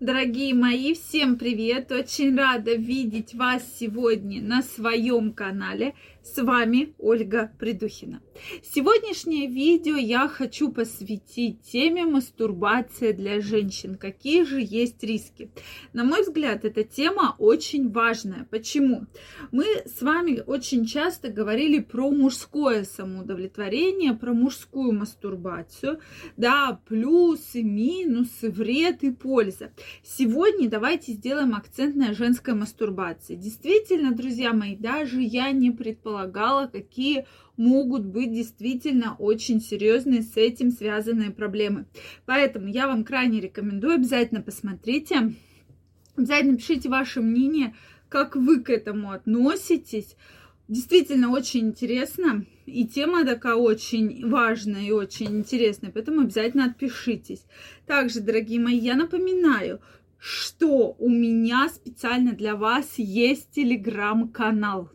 Дорогие мои, всем привет! Очень рада видеть вас сегодня на своем канале. С вами Ольга Придухина. Сегодняшнее видео я хочу посвятить теме мастурбация для женщин. Какие же есть риски? На мой взгляд, эта тема очень важная. Почему? Мы с вами очень часто говорили про мужское самоудовлетворение, про мужскую мастурбацию. Да, плюсы, минусы, вред и польза. Сегодня давайте сделаем акцент на женской мастурбации. Действительно, друзья мои, даже я не предполагала, какие могут быть действительно очень серьезные с этим связанные проблемы. Поэтому я вам крайне рекомендую, обязательно посмотрите, обязательно пишите ваше мнение, как вы к этому относитесь. Действительно очень интересно. И тема такая очень важная и очень интересная, поэтому обязательно отпишитесь. Также, дорогие мои, я напоминаю, что у меня специально для вас есть телеграм-канал.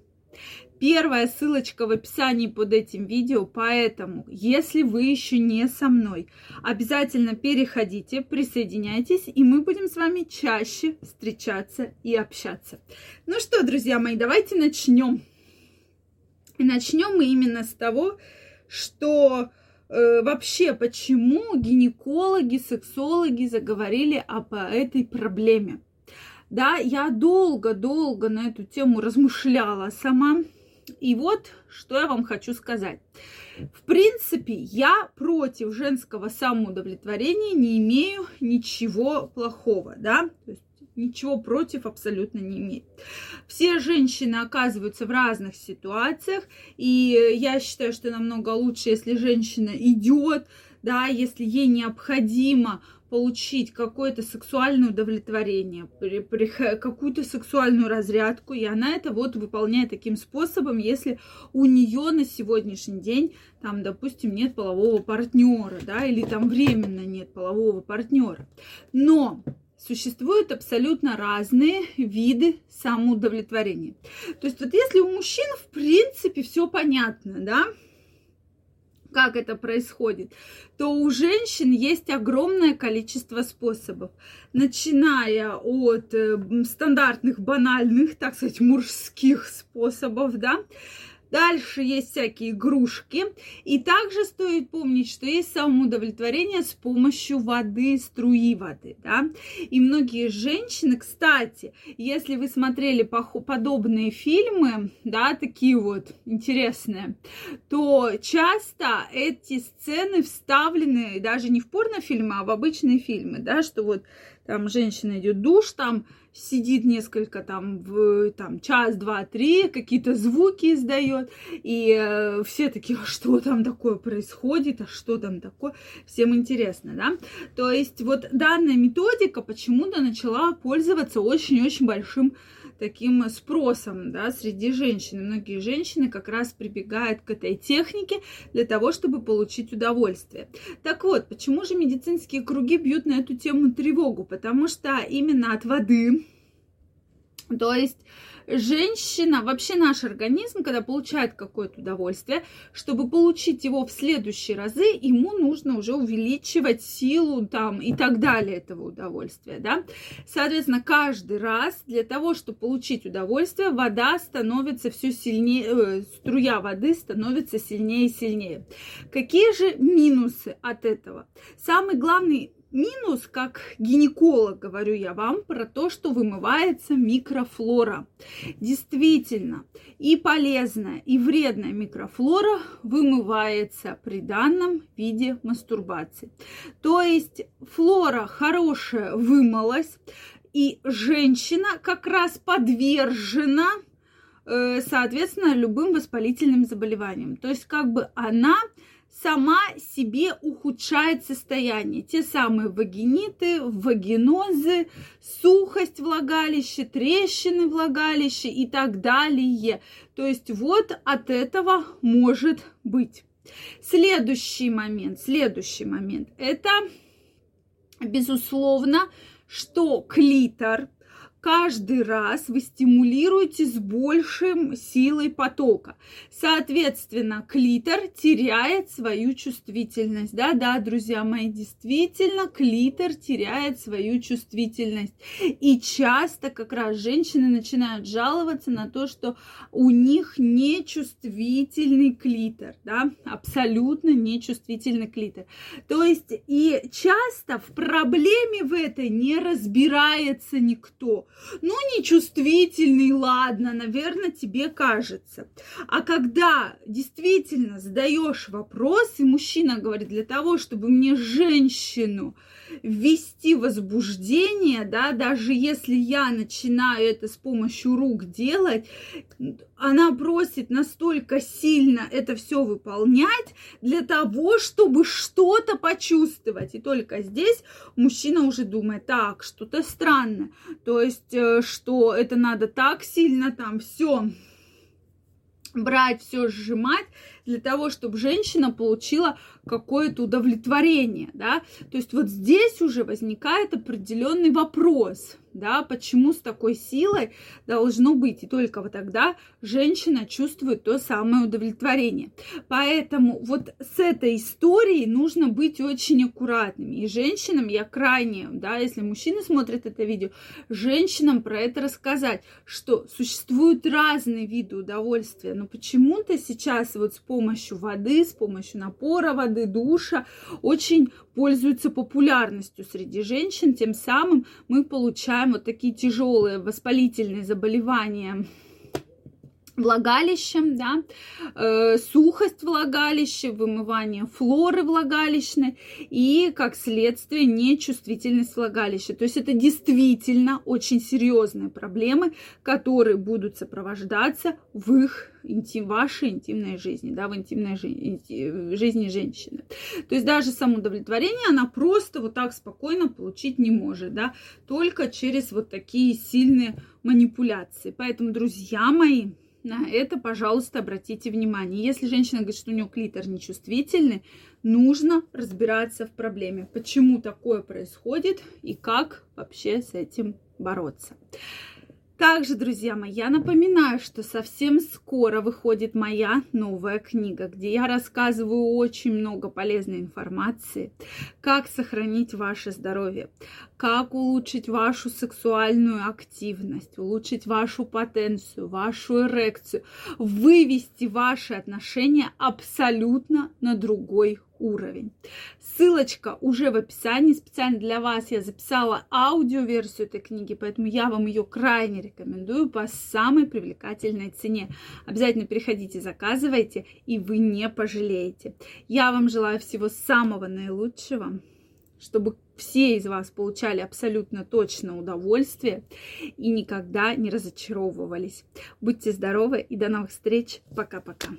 Первая ссылочка в описании под этим видео, поэтому, если вы еще не со мной, обязательно переходите, присоединяйтесь, и мы будем с вами чаще встречаться и общаться. Ну что, друзья мои, давайте начнем. И начнем мы именно с того, что э, вообще почему гинекологи, сексологи заговорили об этой проблеме. Да, я долго-долго на эту тему размышляла сама. И вот, что я вам хочу сказать. В принципе, я против женского самоудовлетворения не имею ничего плохого, да, то есть ничего против абсолютно не имеет. Все женщины оказываются в разных ситуациях, и я считаю, что намного лучше, если женщина идет, да, если ей необходимо получить какое-то сексуальное удовлетворение, какую-то сексуальную разрядку, и она это вот выполняет таким способом, если у нее на сегодняшний день, там, допустим, нет полового партнера, да, или там временно нет полового партнера. Но существуют абсолютно разные виды самоудовлетворения. То есть вот если у мужчин, в принципе, все понятно, да, как это происходит, то у женщин есть огромное количество способов, начиная от э, стандартных, банальных, так сказать, мужских способов, да, Дальше есть всякие игрушки. И также стоит помнить, что есть самоудовлетворение с помощью воды, струи воды. Да? И многие женщины, кстати, если вы смотрели подобные фильмы, да, такие вот интересные, то часто эти сцены вставлены даже не в порнофильмы, а в обычные фильмы, да, что вот там женщина идет душ, там сидит несколько там в там час, два, три, какие-то звуки издает, и э, все такие, а что там такое происходит, а что там такое, всем интересно, да. То есть вот данная методика почему-то начала пользоваться очень-очень большим таким спросом да, среди женщин. Многие женщины как раз прибегают к этой технике для того, чтобы получить удовольствие. Так вот, почему же медицинские круги бьют на эту тему тревогу? Потому что именно от воды, то есть женщина, вообще наш организм, когда получает какое-то удовольствие, чтобы получить его в следующие разы, ему нужно уже увеличивать силу там и так далее этого удовольствия, да. Соответственно, каждый раз для того, чтобы получить удовольствие, вода становится все сильнее, э, струя воды становится сильнее и сильнее. Какие же минусы от этого? Самый главный Минус, как гинеколог, говорю я вам, про то, что вымывается микрофлора. Действительно, и полезная, и вредная микрофлора вымывается при данном виде мастурбации. То есть флора хорошая вымылась, и женщина как раз подвержена э, соответственно, любым воспалительным заболеваниям. То есть, как бы она сама себе ухудшает состояние. Те самые вагиниты, вагинозы, сухость влагалища, трещины влагалища и так далее. То есть вот от этого может быть. Следующий момент, следующий момент, это, безусловно, что клитор, каждый раз вы стимулируете с большим силой потока. Соответственно, клитор теряет свою чувствительность. Да-да, друзья мои, действительно, клитор теряет свою чувствительность. И часто как раз женщины начинают жаловаться на то, что у них нечувствительный клитор, да, абсолютно нечувствительный клитор. То есть и часто в проблеме в этой не разбирается никто. Ну, нечувствительный, ладно, наверное, тебе кажется. А когда действительно задаешь вопрос, и мужчина говорит, для того, чтобы мне женщину ввести возбуждение, да, даже если я начинаю это с помощью рук делать, она просит настолько сильно это все выполнять для того, чтобы что-то почувствовать. И только здесь мужчина уже думает, так, что-то странное. То есть, э, что это надо так сильно там все брать, все сжимать для того, чтобы женщина получила какое-то удовлетворение, да. То есть вот здесь уже возникает определенный вопрос, да, почему с такой силой должно быть. И только вот тогда женщина чувствует то самое удовлетворение. Поэтому вот с этой историей нужно быть очень аккуратными. И женщинам я крайне, да, если мужчины смотрят это видео, женщинам про это рассказать, что существуют разные виды удовольствия, но почему-то сейчас вот с помощью воды, с помощью напора воды, душа очень пользуются популярностью среди женщин. Тем самым мы получаем вот такие тяжелые воспалительные заболевания влагалищем, да, э, сухость влагалища, вымывание флоры влагалищной и, как следствие, нечувствительность влагалища. То есть это действительно очень серьезные проблемы, которые будут сопровождаться в их интим, вашей интимной жизни, да, в интимной жизни, жизни женщины. То есть даже самоудовлетворение она просто вот так спокойно получить не может, да, только через вот такие сильные манипуляции. Поэтому, друзья мои, на это, пожалуйста, обратите внимание. Если женщина говорит, что у нее клитор нечувствительный, нужно разбираться в проблеме, почему такое происходит и как вообще с этим бороться. Также, друзья мои, я напоминаю, что совсем скоро выходит моя новая книга, где я рассказываю очень много полезной информации, как сохранить ваше здоровье, как улучшить вашу сексуальную активность, улучшить вашу потенцию, вашу эрекцию, вывести ваши отношения абсолютно на другой уровень. Ссылочка уже в описании. Специально для вас я записала аудиоверсию этой книги, поэтому я вам ее крайне рекомендую по самой привлекательной цене. Обязательно переходите, заказывайте, и вы не пожалеете. Я вам желаю всего самого наилучшего, чтобы все из вас получали абсолютно точно удовольствие и никогда не разочаровывались. Будьте здоровы и до новых встреч. Пока-пока.